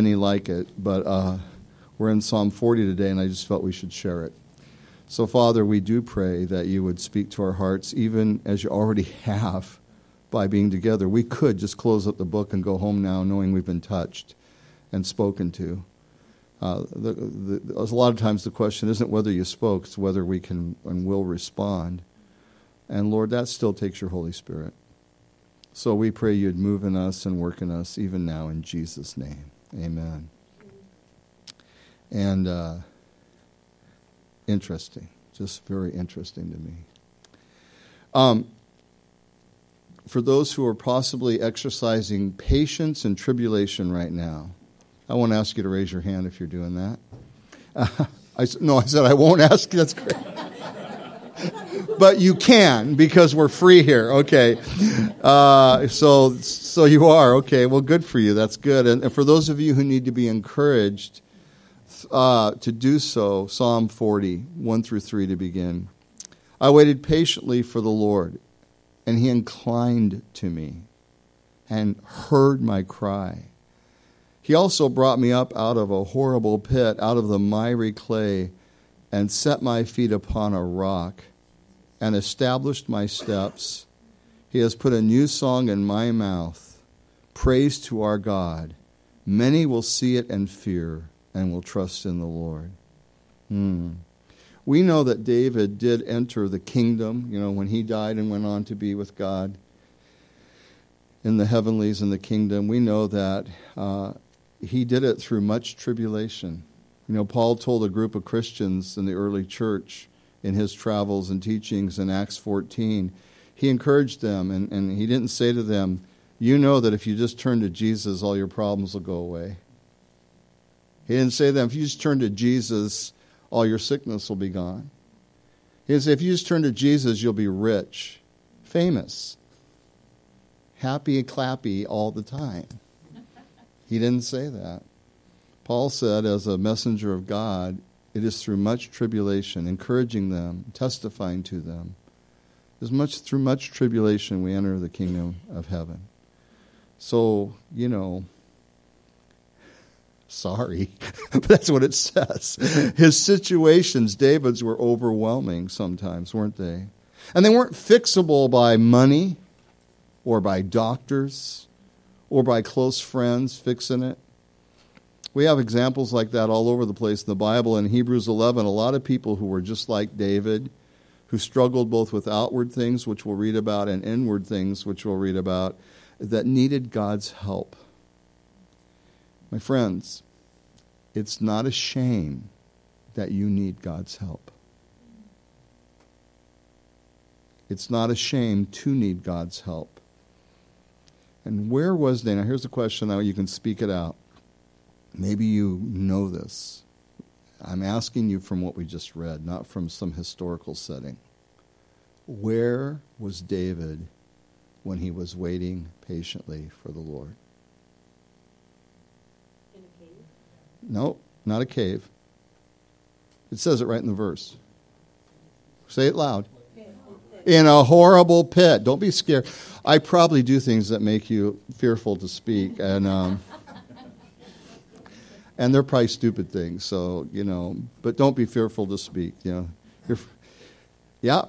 any like it, but uh, we're in Psalm 40 today, and I just felt we should share it. So, Father, we do pray that you would speak to our hearts, even as you already have by being together. We could just close up the book and go home now knowing we've been touched and spoken to. Uh, the, the, a lot of times the question isn't whether you spoke, it's whether we can and will respond. And Lord, that still takes your Holy Spirit. So we pray you'd move in us and work in us even now in Jesus' name. Amen. And uh, interesting, just very interesting to me. Um, for those who are possibly exercising patience and tribulation right now, I won't ask you to raise your hand if you're doing that. Uh, I, no, I said I won't ask. That's great. But you can because we're free here. Okay. Uh, so, so you are. Okay. Well, good for you. That's good. And, and for those of you who need to be encouraged uh, to do so, Psalm 40, 1 through 3 to begin. I waited patiently for the Lord, and he inclined to me and heard my cry. He also brought me up out of a horrible pit, out of the miry clay, and set my feet upon a rock and established my steps. He has put a new song in my mouth, praise to our God. Many will see it and fear and will trust in the Lord. Hmm. We know that David did enter the kingdom, you know, when he died and went on to be with God in the heavenlies in the kingdom. We know that uh, he did it through much tribulation. You know, Paul told a group of Christians in the early church in his travels and teachings in Acts 14, he encouraged them and, and he didn't say to them, You know that if you just turn to Jesus, all your problems will go away. He didn't say to them, If you just turn to Jesus, all your sickness will be gone. He didn't say, If you just turn to Jesus, you'll be rich, famous, happy and clappy all the time. He didn't say that. Paul said, as a messenger of God, it is through much tribulation, encouraging them, testifying to them. As much through much tribulation we enter the kingdom of heaven. So, you know, sorry, but that's what it says. His situations, David's, were overwhelming sometimes, weren't they? And they weren't fixable by money or by doctors or by close friends fixing it. We have examples like that all over the place in the Bible. In Hebrews 11, a lot of people who were just like David, who struggled both with outward things, which we'll read about, and inward things, which we'll read about, that needed God's help. My friends, it's not a shame that you need God's help. It's not a shame to need God's help. And where was? Now, here's the question now you can speak it out. Maybe you know this. I'm asking you from what we just read, not from some historical setting. Where was David when he was waiting patiently for the Lord? In a cave? No, not a cave. It says it right in the verse. Say it loud. In a horrible pit. Don't be scared. I probably do things that make you fearful to speak, and um, and they're probably stupid things. So you know, but don't be fearful to speak. You know, You're, yeah.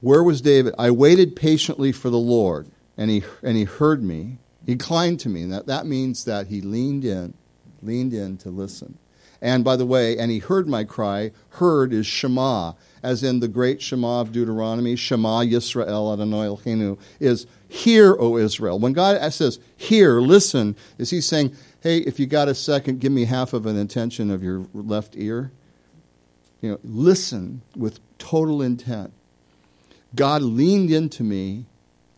Where was David? I waited patiently for the Lord, and he and he heard me. He inclined to me, and that, that means that he leaned in, leaned in to listen. And by the way, and he heard my cry. Heard is Shema, as in the great Shema of Deuteronomy. Shema Yisrael Adonai Eloheinu is hear, O Israel. When God says hear, listen, is he saying, hey, if you got a second, give me half of an attention of your left ear? You know, listen with total intent. God leaned into me,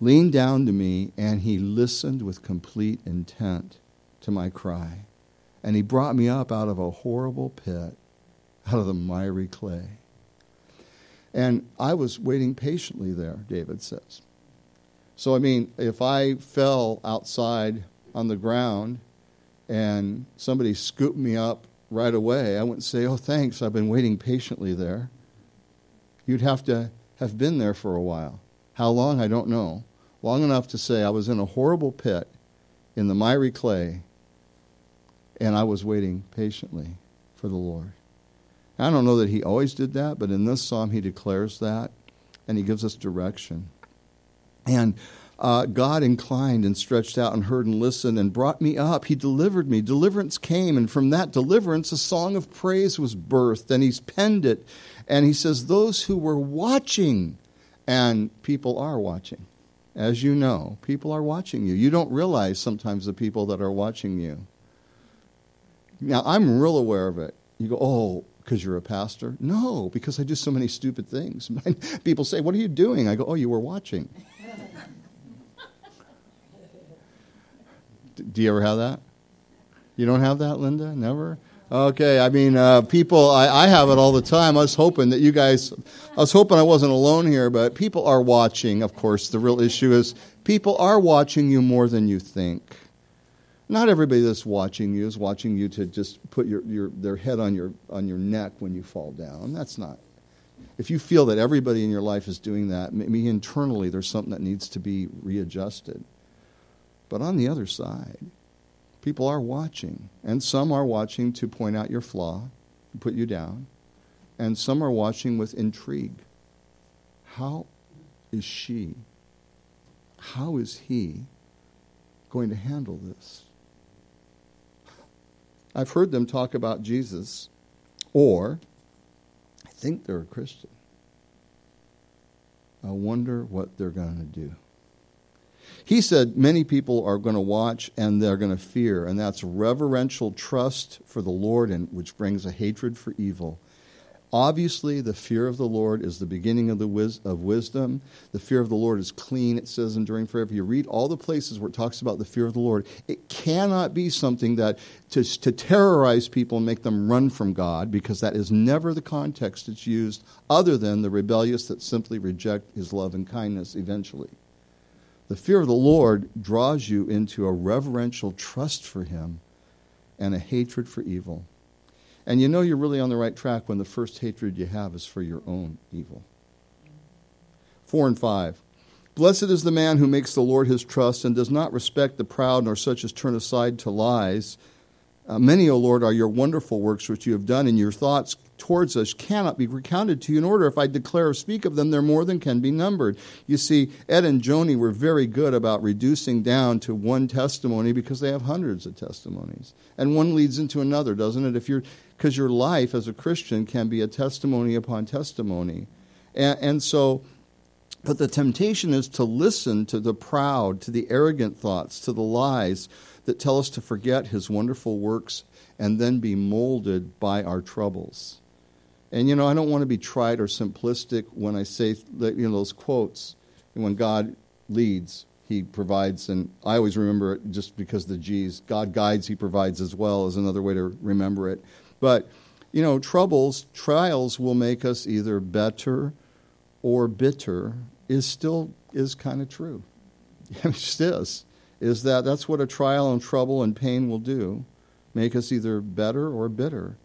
leaned down to me, and he listened with complete intent to my cry. And he brought me up out of a horrible pit, out of the miry clay. And I was waiting patiently there, David says. So, I mean, if I fell outside on the ground and somebody scooped me up right away, I wouldn't say, Oh, thanks, I've been waiting patiently there. You'd have to have been there for a while. How long, I don't know. Long enough to say I was in a horrible pit in the miry clay, And I was waiting patiently for the Lord. I don't know that he always did that, but in this psalm he declares that and he gives us direction. And uh, God inclined and stretched out and heard and listened and brought me up. He delivered me. Deliverance came, and from that deliverance, a song of praise was birthed. And he's penned it. And he says, Those who were watching, and people are watching. As you know, people are watching you. You don't realize sometimes the people that are watching you. Now, I'm real aware of it. You go, Oh, because you're a pastor? No, because I do so many stupid things. People say, What are you doing? I go, Oh, you were watching. Do you ever have that? You don't have that, Linda? Never? Okay, I mean, uh, people, I, I, have it all the time. I was hoping that you guys, I was hoping I wasn't alone here, but people are watching, of course. The real issue is people are watching you more than you think. Not everybody that's watching you is watching you to just put your, your, their head on your, on your neck when you fall down. That's not. If you feel that everybody in your life is doing that, maybe internally there's something that needs to be readjusted. But on the other side, people are watching, and some are watching to point out your flaw, put you down, and some are watching with intrigue. How is she, how is he going to handle this? I've heard them talk about Jesus, or I think they're a Christian. I wonder what they're going to do. He said many people are going to watch and they're going to fear, and that's reverential trust for the Lord, and which brings a hatred for evil. Obviously, the fear of the Lord is the beginning of the wis- of wisdom. The fear of the Lord is clean. It says enduring forever. You read all the places where it talks about the fear of the Lord. It cannot be something that to, to terrorize people and make them run from God, because that is never the context it's used, other than the rebellious that simply reject His love and kindness eventually. The fear of the Lord draws you into a reverential trust for Him and a hatred for evil. And you know you're really on the right track when the first hatred you have is for your own evil. Four and five. Blessed is the man who makes the Lord his trust and does not respect the proud nor such as turn aside to lies. Uh, many, O Lord, are your wonderful works which you have done, and your thoughts towards us cannot be recounted to you in order. If I declare or speak of them, they're more than can be numbered. You see, Ed and Joni were very good about reducing down to one testimony because they have hundreds of testimonies. And one leads into another, doesn't it? If you're because your life as a Christian can be a testimony upon testimony. And, and so but the temptation is to listen to the proud, to the arrogant thoughts, to the lies that tell us to forget his wonderful works and then be molded by our troubles. And you know, I don't want to be trite or simplistic when I say you know those quotes. And When God leads, He provides, and I always remember it just because the G's. God guides, He provides as well is another way to remember it. But you know, troubles, trials will make us either better or bitter. Is still is kind of true. it just is is that that's what a trial and trouble and pain will do make us either better or bitter.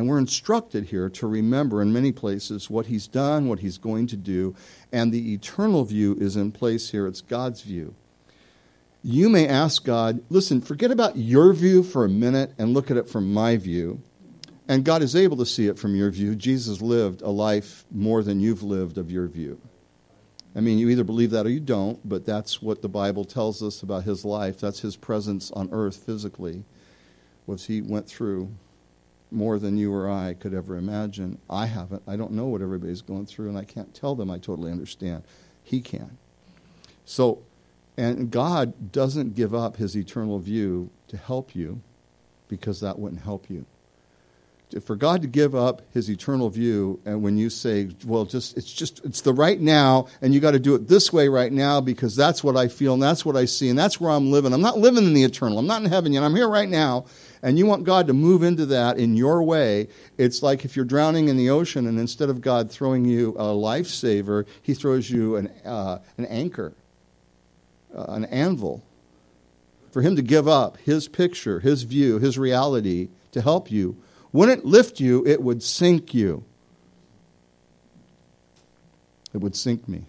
And we're instructed here to remember in many places what he's done, what he's going to do, and the eternal view is in place here. It's God's view. You may ask God, listen, forget about your view for a minute and look at it from my view. And God is able to see it from your view. Jesus lived a life more than you've lived of your view. I mean, you either believe that or you don't, but that's what the Bible tells us about his life. That's his presence on earth physically, was he went through more than you or I could ever imagine. I haven't. I don't know what everybody's going through, and I can't tell them I totally understand. He can. So, and God doesn't give up his eternal view to help you because that wouldn't help you for God to give up his eternal view and when you say, well, just it's just it's the right now and you got to do it this way right now because that's what I feel and that's what I see and that's where I'm living. I'm not living in the eternal. I'm not in heaven yet. I'm here right now. And you want God to move into that in your way. It's like if you're drowning in the ocean and instead of God throwing you a lifesaver, he throws you an, uh, an anchor, uh, an anvil. For him to give up his picture, his view, his reality to help you wouldn't lift you, it would sink you. It would sink me.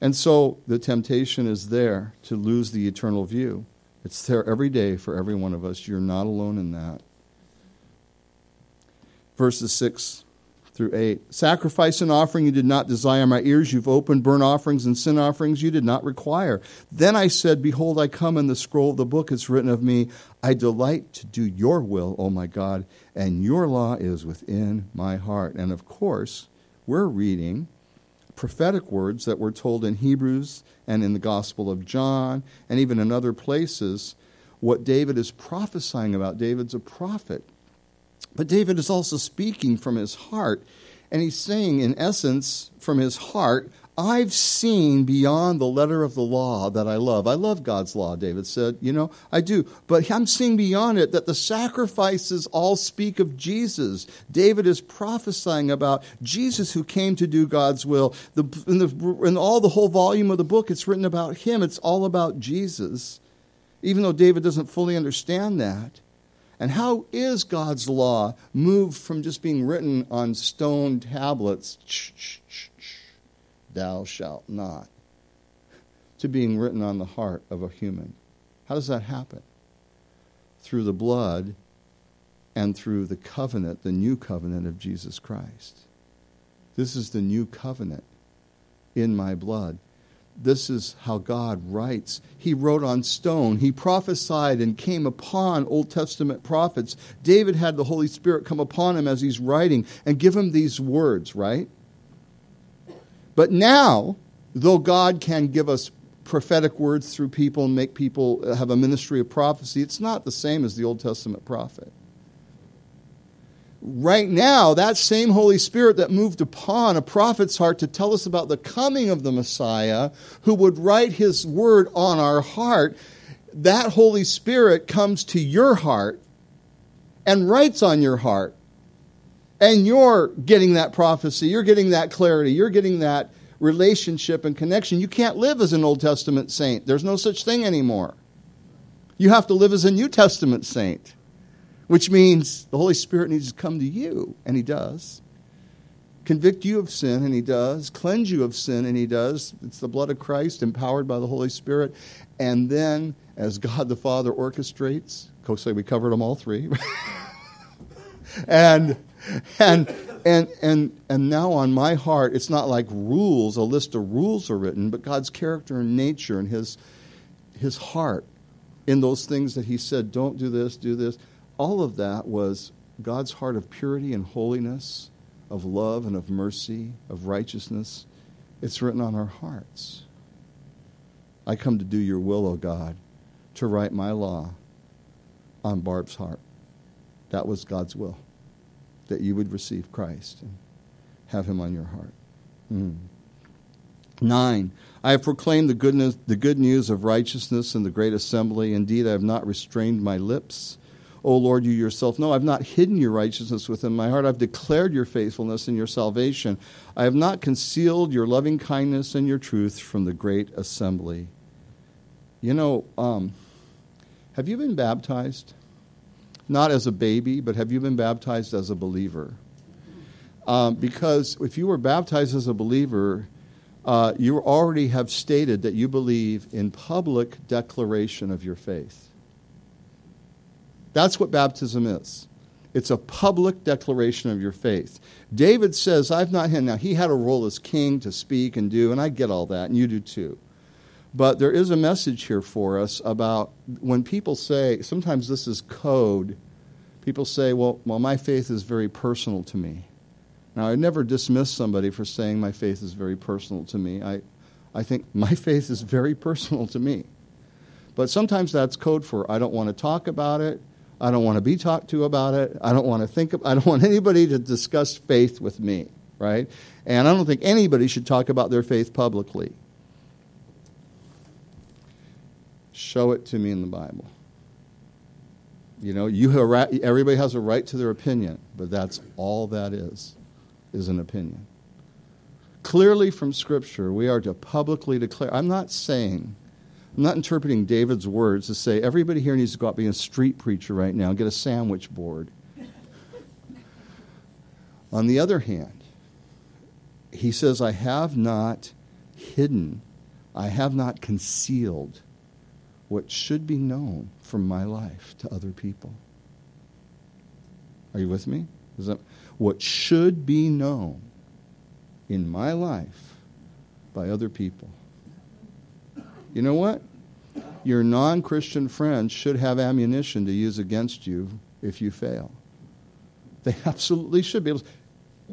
And so the temptation is there to lose the eternal view. It's there every day for every one of us. You're not alone in that. Verses 6 through 8. Sacrifice and offering you did not desire my ears. You've opened burnt offerings and sin offerings you did not require. Then I said, Behold, I come in the scroll of the book. It's written of me. I delight to do your will, O my God, and your law is within my heart. And of course, we're reading prophetic words that were told in Hebrews and in the Gospel of John and even in other places. What David is prophesying about, David's a prophet. But David is also speaking from his heart. And he's saying, in essence, from his heart, I've seen beyond the letter of the law that I love. I love God's law, David said. You know, I do. But I'm seeing beyond it that the sacrifices all speak of Jesus. David is prophesying about Jesus who came to do God's will. The, in, the, in all the whole volume of the book, it's written about him. It's all about Jesus. Even though David doesn't fully understand that. And how is God's law moved from just being written on stone tablets, thou shalt not, to being written on the heart of a human? How does that happen? Through the blood and through the covenant, the new covenant of Jesus Christ. This is the new covenant in my blood this is how God writes. He wrote on stone. He prophesied and came upon Old Testament prophets. David had the Holy Spirit come upon him as he's writing and give him these words, right? But now, though God can give us prophetic words through people and make people have a ministry of prophecy, it's not the same as the Old Testament prophet right now, that same Holy Spirit that moved upon a prophet's heart to tell us about the coming of the Messiah, who would write his word on our heart, that Holy Spirit comes to your heart and writes on your heart. And you're getting that prophecy, you're getting that clarity, you're getting that relationship and connection. You can't live as an Old Testament saint, there's no such thing anymore. You have to live as a New Testament saint which means the Holy Spirit needs to come to you, and He does. Convict you of sin, and He does. Cleanse you of sin, and He does. It's the blood of Christ empowered by the Holy Spirit. And then, as God the Father orchestrates, say we covered them all three. and and and and and now on my heart it's not like rules a list of rules are written but god's character and nature and his his heart in those things that he said don't do this do this all of that was God's heart of purity and holiness, of love and of mercy, of righteousness. It's written on our hearts. I come to do your will, O God, to write my law on Barb's heart. That was God's will, that you would receive Christ and have him on your heart. Mm. Nine, I have proclaimed the, goodness, the good news of righteousness in the great assembly. Indeed, I have not restrained my lips. O Lord, you yourself know. I've not hidden your righteousness within my heart. I've declared your faithfulness and your salvation. I have not concealed your loving kindness and your truth from the great assembly. You know, um, have you been baptized? Not as a baby, but have you been baptized as a believer? Um, because if you were baptized as a believer, uh, you already have stated that you believe in public declaration of your faith. That's what baptism is. It's a public declaration of your faith. David says, I've not had, now he had a role as king to speak and do, and I get all that, and you do too. But there is a message here for us about when people say, sometimes this is code, people say, well, well my faith is very personal to me. Now, I never dismiss somebody for saying my faith is very personal to me. I, I think my faith is very personal to me. But sometimes that's code for I don't want to talk about it. I don't want to be talked to about it. I don't want to think. I don't want anybody to discuss faith with me, right? And I don't think anybody should talk about their faith publicly. Show it to me in the Bible. You know, you have, everybody has a right to their opinion, but that's all that is, is an opinion. Clearly from Scripture, we are to publicly declare. I'm not saying I'm not interpreting David's words to say everybody here needs to go out being a street preacher right now, and get a sandwich board. On the other hand, he says, I have not hidden, I have not concealed what should be known from my life to other people. Are you with me? That what should be known in my life by other people? You know what? Your non Christian friends should have ammunition to use against you if you fail. They absolutely should be able to.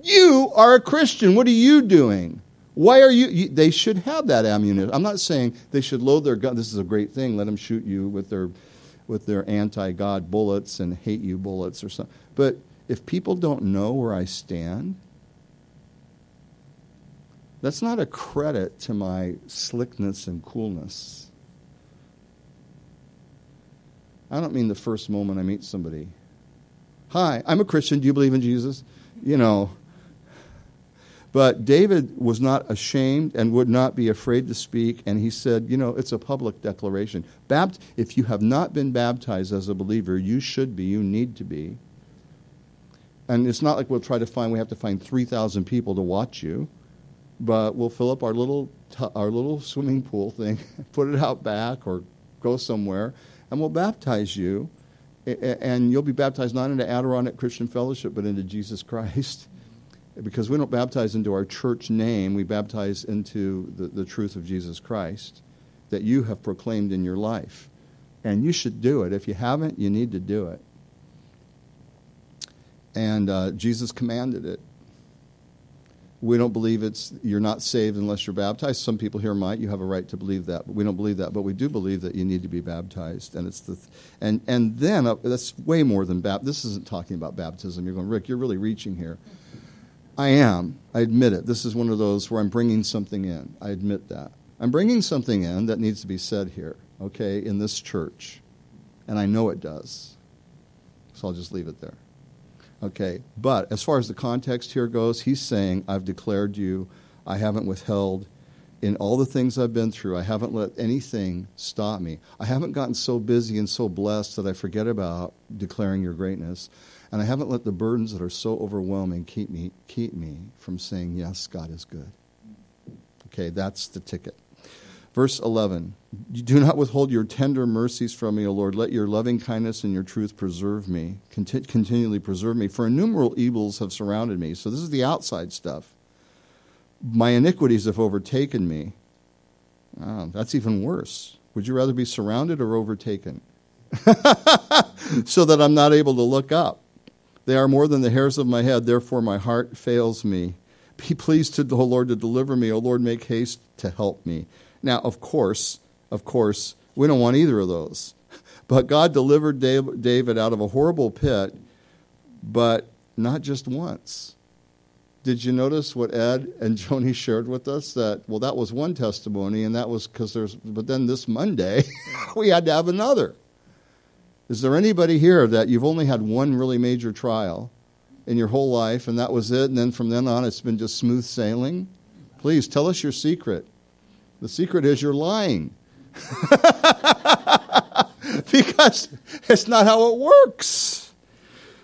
You are a Christian. What are you doing? Why are you, you, They should have that ammunition. I'm not saying they should load their gun. This is a great thing. Let them shoot you with their, with their anti-God bullets and hate you bullets or something. But if people don't know where I stand, that's not a credit to my slickness and coolness. I don't mean the first moment I meet somebody. Hi, I'm a Christian. Do you believe in Jesus? You know, but David was not ashamed and would not be afraid to speak, and he said, You know, it's a public declaration. Bapt- if you have not been baptized as a believer, you should be, you need to be. And it's not like we'll try to find, we have to find 3,000 people to watch you, but we'll fill up our little, t- our little swimming pool thing, put it out back, or go somewhere, and we'll baptize you. And you'll be baptized not into Adirondack Christian Fellowship, but into Jesus Christ because we don't baptize into our church name, we baptize into the, the truth of Jesus Christ that you have proclaimed in your life. And you should do it. If you haven't, you need to do it. And uh, Jesus commanded it. We don't believe it's you're not saved unless you're baptized. Some people here might. You have a right to believe that, but we don't believe that. But we do believe that you need to be baptized, and it's the and and then uh, that's way more than baptism. This isn't talking about baptism. You're going, Rick. You're really reaching here. I am. I admit it. This is one of those where I'm bringing something in. I admit that. I'm bringing something in that needs to be said here, okay, in this church. And I know it does. So I'll just leave it there. Okay, but as far as the context here goes, he's saying, I've declared you. I haven't withheld in all the things I've been through. I haven't let anything stop me. I haven't gotten so busy and so blessed that I forget about declaring your greatness. And I haven't let the burdens that are so overwhelming keep me, keep me from saying, Yes, God is good. Okay, that's the ticket. Verse 11 You do not withhold your tender mercies from me, O Lord. Let your loving kindness and your truth preserve me, Conti- continually preserve me. For innumerable evils have surrounded me. So this is the outside stuff. My iniquities have overtaken me. Oh, that's even worse. Would you rather be surrounded or overtaken? so that I'm not able to look up. They are more than the hairs of my head, therefore my heart fails me. Be pleased the Lord to deliver me. O Lord, make haste to help me. Now, of course, of course, we don't want either of those. But God delivered David out of a horrible pit, but not just once. Did you notice what Ed and Joni shared with us? That, well, that was one testimony, and that was because there's, but then this Monday, we had to have another. Is there anybody here that you've only had one really major trial in your whole life and that was it, and then from then on it's been just smooth sailing? Please tell us your secret. The secret is you're lying. because it's not how it works.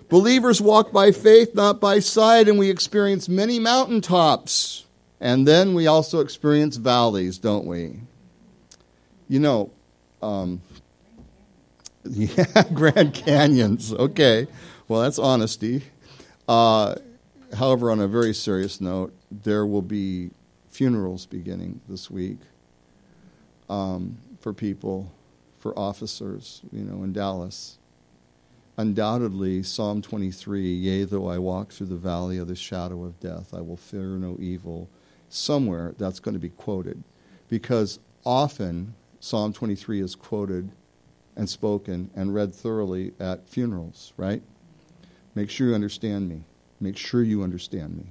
Believers walk by faith, not by sight, and we experience many mountaintops. And then we also experience valleys, don't we? You know, um, yeah, Grand Canyons. Okay. Well, that's honesty. Uh, however, on a very serious note, there will be funerals beginning this week um, for people, for officers, you know, in Dallas. Undoubtedly, Psalm 23 Yea, though I walk through the valley of the shadow of death, I will fear no evil. Somewhere that's going to be quoted because often Psalm 23 is quoted and spoken and read thoroughly at funerals, right? Make sure you understand me. Make sure you understand me.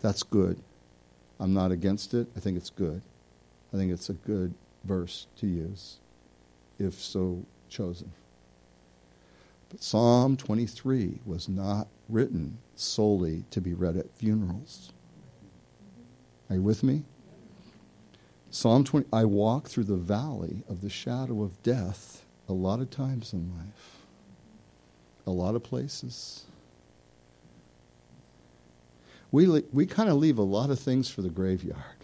That's good. I'm not against it. I think it's good. I think it's a good verse to use, if so chosen. But Psalm 23 was not written solely to be read at funerals. Are you with me? Psalm 20 I walk through the valley of the shadow of death a lot of times in life, a lot of places. We, we kind of leave a lot of things for the graveyard.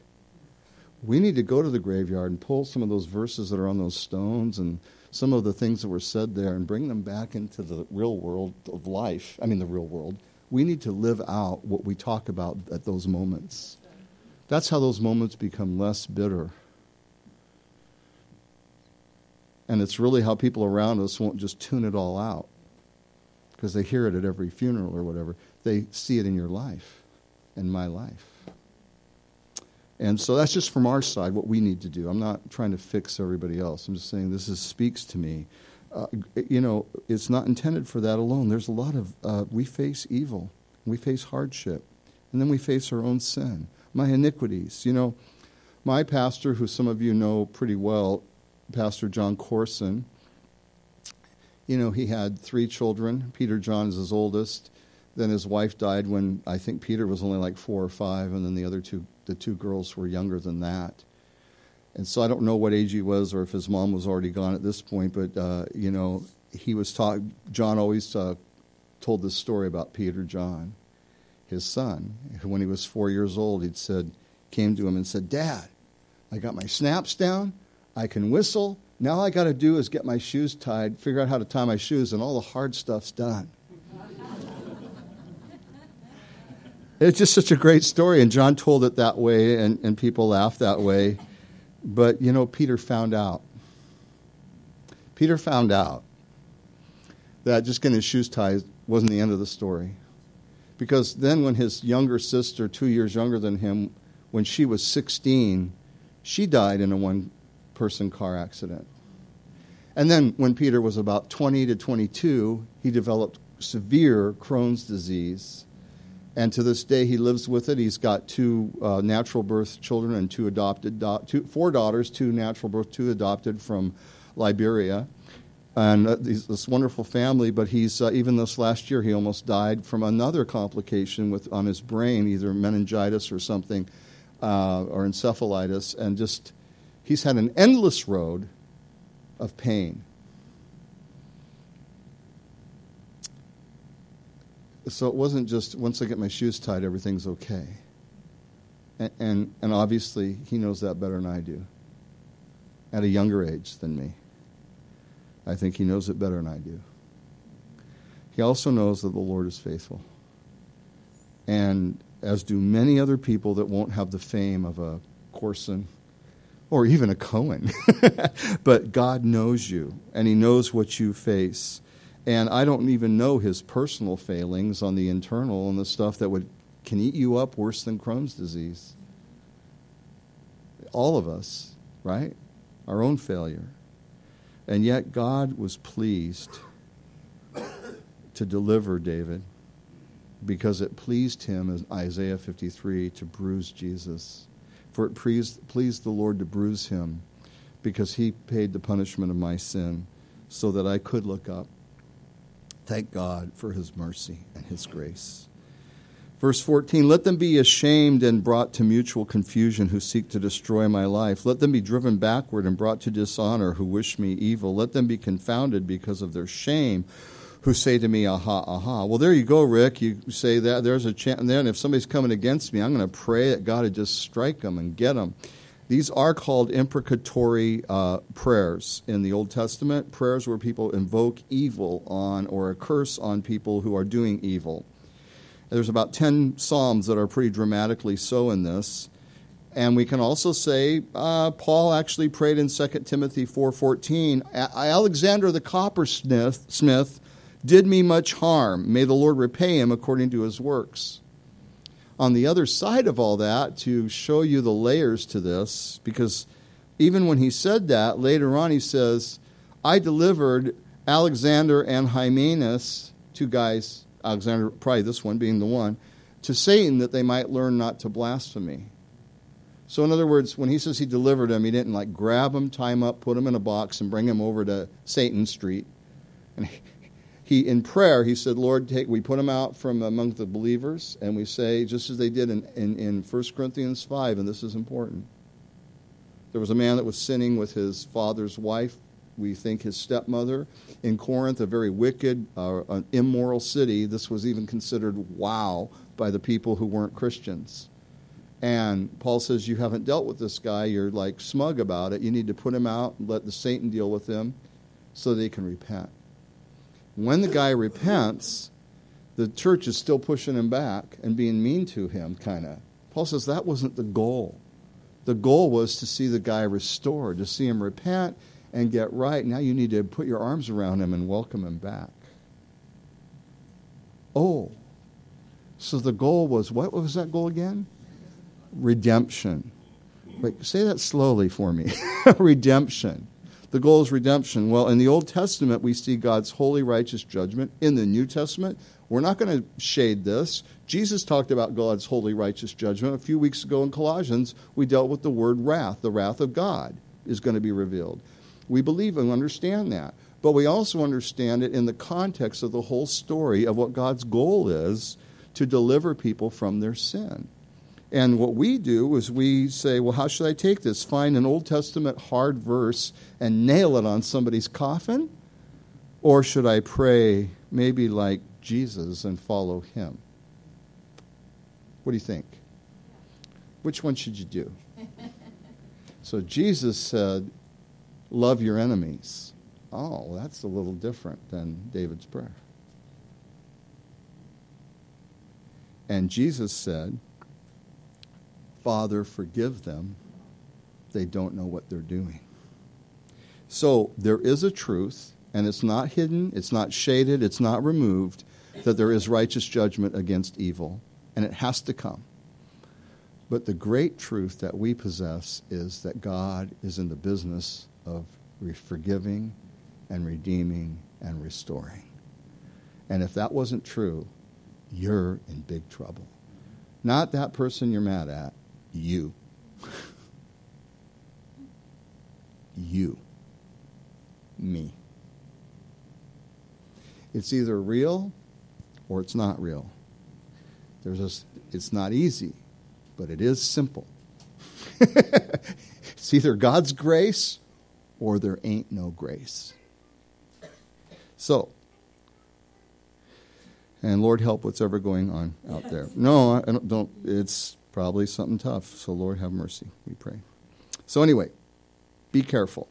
We need to go to the graveyard and pull some of those verses that are on those stones and some of the things that were said there and bring them back into the real world of life. I mean, the real world. We need to live out what we talk about at those moments. That's how those moments become less bitter. And it's really how people around us won't just tune it all out because they hear it at every funeral or whatever. They see it in your life, in my life. And so that's just from our side what we need to do. I'm not trying to fix everybody else. I'm just saying this is, speaks to me. Uh, you know, it's not intended for that alone. There's a lot of, uh, we face evil, we face hardship, and then we face our own sin, my iniquities. You know, my pastor, who some of you know pretty well, Pastor Jon Courson, you know, he had three children. Peter John is his oldest. Then his wife died when I think Peter was only like four or five, and then the other two the two girls were younger than that. And so I don't know what age he was or if his mom was already gone at this point, but, uh, you know, he was taught, Jon always uh, told this story about Peter John, his son. When he was four years old, he'd said, came to him and said, Dad, I got my snaps down, I can whistle. Now all I got to do is get my shoes tied, figure out how to tie my shoes, and all the hard stuff's done. It's just such a great story, and Jon told it that way, and, and people laughed that way. But, you know, Peter found out. Peter found out that just getting his shoes tied wasn't the end of the story. Because then, when his younger sister, two years younger than him, when she was 16, she died in a one person car accident. And then, when Peter was about 20 to 22, he developed severe Crohn's disease and to this day he lives with it. He's got two uh, natural birth children and two adopted, do- two, four daughters, two natural birth, two adopted from Liberia, and uh, this wonderful family. But he's uh, even this last year he almost died from another complication with on his brain, either meningitis or something, uh, or encephalitis, and just he's had an endless road of pain. So it wasn't just once I get my shoes tied, everything's okay. And, and, and obviously, he knows that better than I do at a younger age than me. I think he knows it better than I do. He also knows that the Lord is faithful. And as do many other people that won't have the fame of a Courson or even a Cohen. but God knows you, and He knows what you face. And I don't even know his personal failings on the internal and the stuff that would can eat you up worse than Crohn's disease. All of us, right? Our own failure. And yet God was pleased to deliver David because it pleased him, as Isaiah 53, to bruise Jesus. For it pleased, pleased the Lord to bruise him because he paid the punishment of my sin so that I could look up Thank God for his mercy and his grace. Verse 14 Let them be ashamed and brought to mutual confusion who seek to destroy my life. Let them be driven backward and brought to dishonor who wish me evil. Let them be confounded because of their shame who say to me, Aha, aha. Well, there you go, Rick. You say that. There's a chance. And then if somebody's coming against me, I'm going to pray that God would just strike them and get them. These are called imprecatory uh, prayers in the Old Testament, prayers where people invoke evil on or a curse on people who are doing evil. There's about 10 Psalms that are pretty dramatically so in this. And we can also say uh, Paul actually prayed in 2 Timothy 4.14, Alexander the coppersmith Smith did me much harm. May the Lord repay him according to his works on the other side of all that to show you the layers to this, because even when he said that, later on he says, I delivered Alexander and Hymenaeus, two guys, Alexander, probably this one being the one, to Satan that they might learn not to blaspheme. So, in other words, when he says he delivered them, he didn't like grab them, tie them up, put them in a box, and bring them over to Satan Street. And he in prayer he said lord take we put them out from among the believers and we say just as they did in, in, in 1 corinthians 5 and this is important there was a man that was sinning with his father's wife we think his stepmother in corinth a very wicked uh, an immoral city this was even considered wow by the people who weren't christians And Paul says, You haven't dealt with this guy. You're like smug about it. You need to put him out and let the Satan deal with him so they can repent. When the guy repents, the church is still pushing him back and being mean to him, kind of. Paul says that wasn't the goal. The goal was to see the guy restored, to see him repent and get right. Now you need to put your arms around him and welcome him back. Oh, so the goal was what was that goal again? Redemption. Wait, say that slowly for me. redemption. The goal is redemption. Well, in the Old Testament, we see God's holy, righteous judgment. In the New Testament, we're not going to shade this. Jesus talked about God's holy, righteous judgment. A few weeks ago in Colossians, we dealt with the word wrath. The wrath of God is going to be revealed. We believe and understand that. But we also understand it in the context of the whole story of what God's goal is to deliver people from their sin. And what we do is we say, well, how should I take this? Find an Old Testament hard verse and nail it on somebody's coffin? Or should I pray maybe like Jesus and follow him? What do you think? Which one should you do? so Jesus said, Love your enemies. Oh, that's a little different than David's prayer. And Jesus said, Father, forgive them. They don't know what they're doing. So there is a truth, and it's not hidden, it's not shaded, it's not removed, that there is righteous judgment against evil, and it has to come. But the great truth that we possess is that God is in the business of forgiving and redeeming and restoring. And if that wasn't true, you're in big trouble. Not that person you're mad at, you. you. Me. It's either real or it's not real. There's a, it's not easy, but it is simple. it's either God's grace or there ain't no grace. So, and Lord help what's ever going on out there. No, I don't, don't, it's probably something tough. So Lord have mercy, we pray. So anyway, be careful.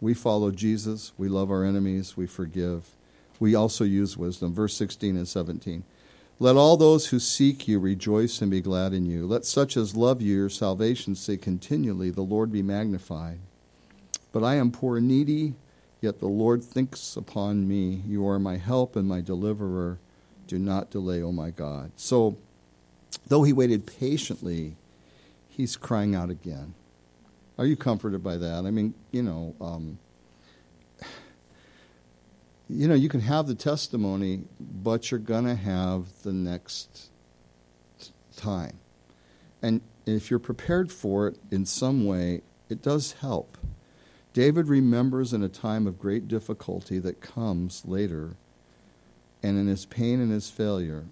We follow Jesus, we love our enemies, we forgive. We also use wisdom. Verse 16 and 17. Let all those who seek you rejoice and be glad in you. Let such as love you, your salvation, say continually, The Lord be magnified. But I am poor and needy, yet the Lord thinks upon me. You are my help and my deliverer. Do not delay, O my God. So, though he waited patiently, he's crying out again. Are you comforted by that? I mean, you know, um, you know, you can have the testimony, but you're going to have the next time. And if you're prepared for it in some way, it does help. David remembers in a time of great difficulty that comes later, and in his pain and his failure,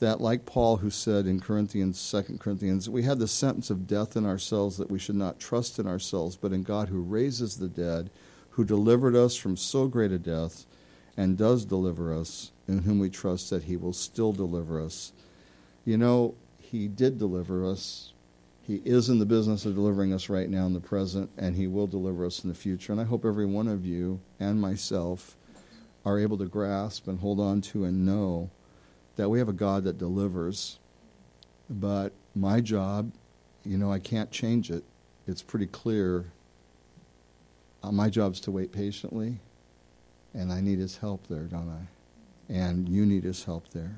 that like Paul who said in Corinthians, 2 Corinthians, we had the sentence of death in ourselves that we should not trust in ourselves, but in God who raises the dead, who delivered us from so great a death, and does deliver us, in whom we trust that he will still deliver us. You know, he did deliver us he is in the business of delivering us right now in the present, and He will deliver us in the future. And I hope every one of you and myself are able to grasp and hold on to and know that we have a God that delivers. But my job, you know, I can't change it. It's pretty clear. Uh, my job is to wait patiently, and I need His help there, don't I? And you need His help there.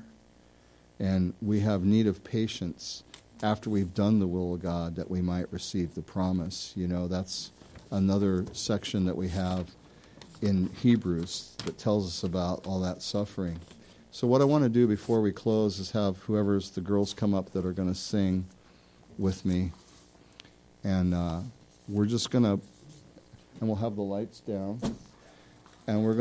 And we have need of patience after we've done the will of God that we might receive the promise. You know, that's another section that we have in Hebrews that tells us about all that suffering. So, what I want to do before we close is have whoever's the girls come up that are going to sing with me. And uh, we're just going to, and we'll have the lights down. And we're going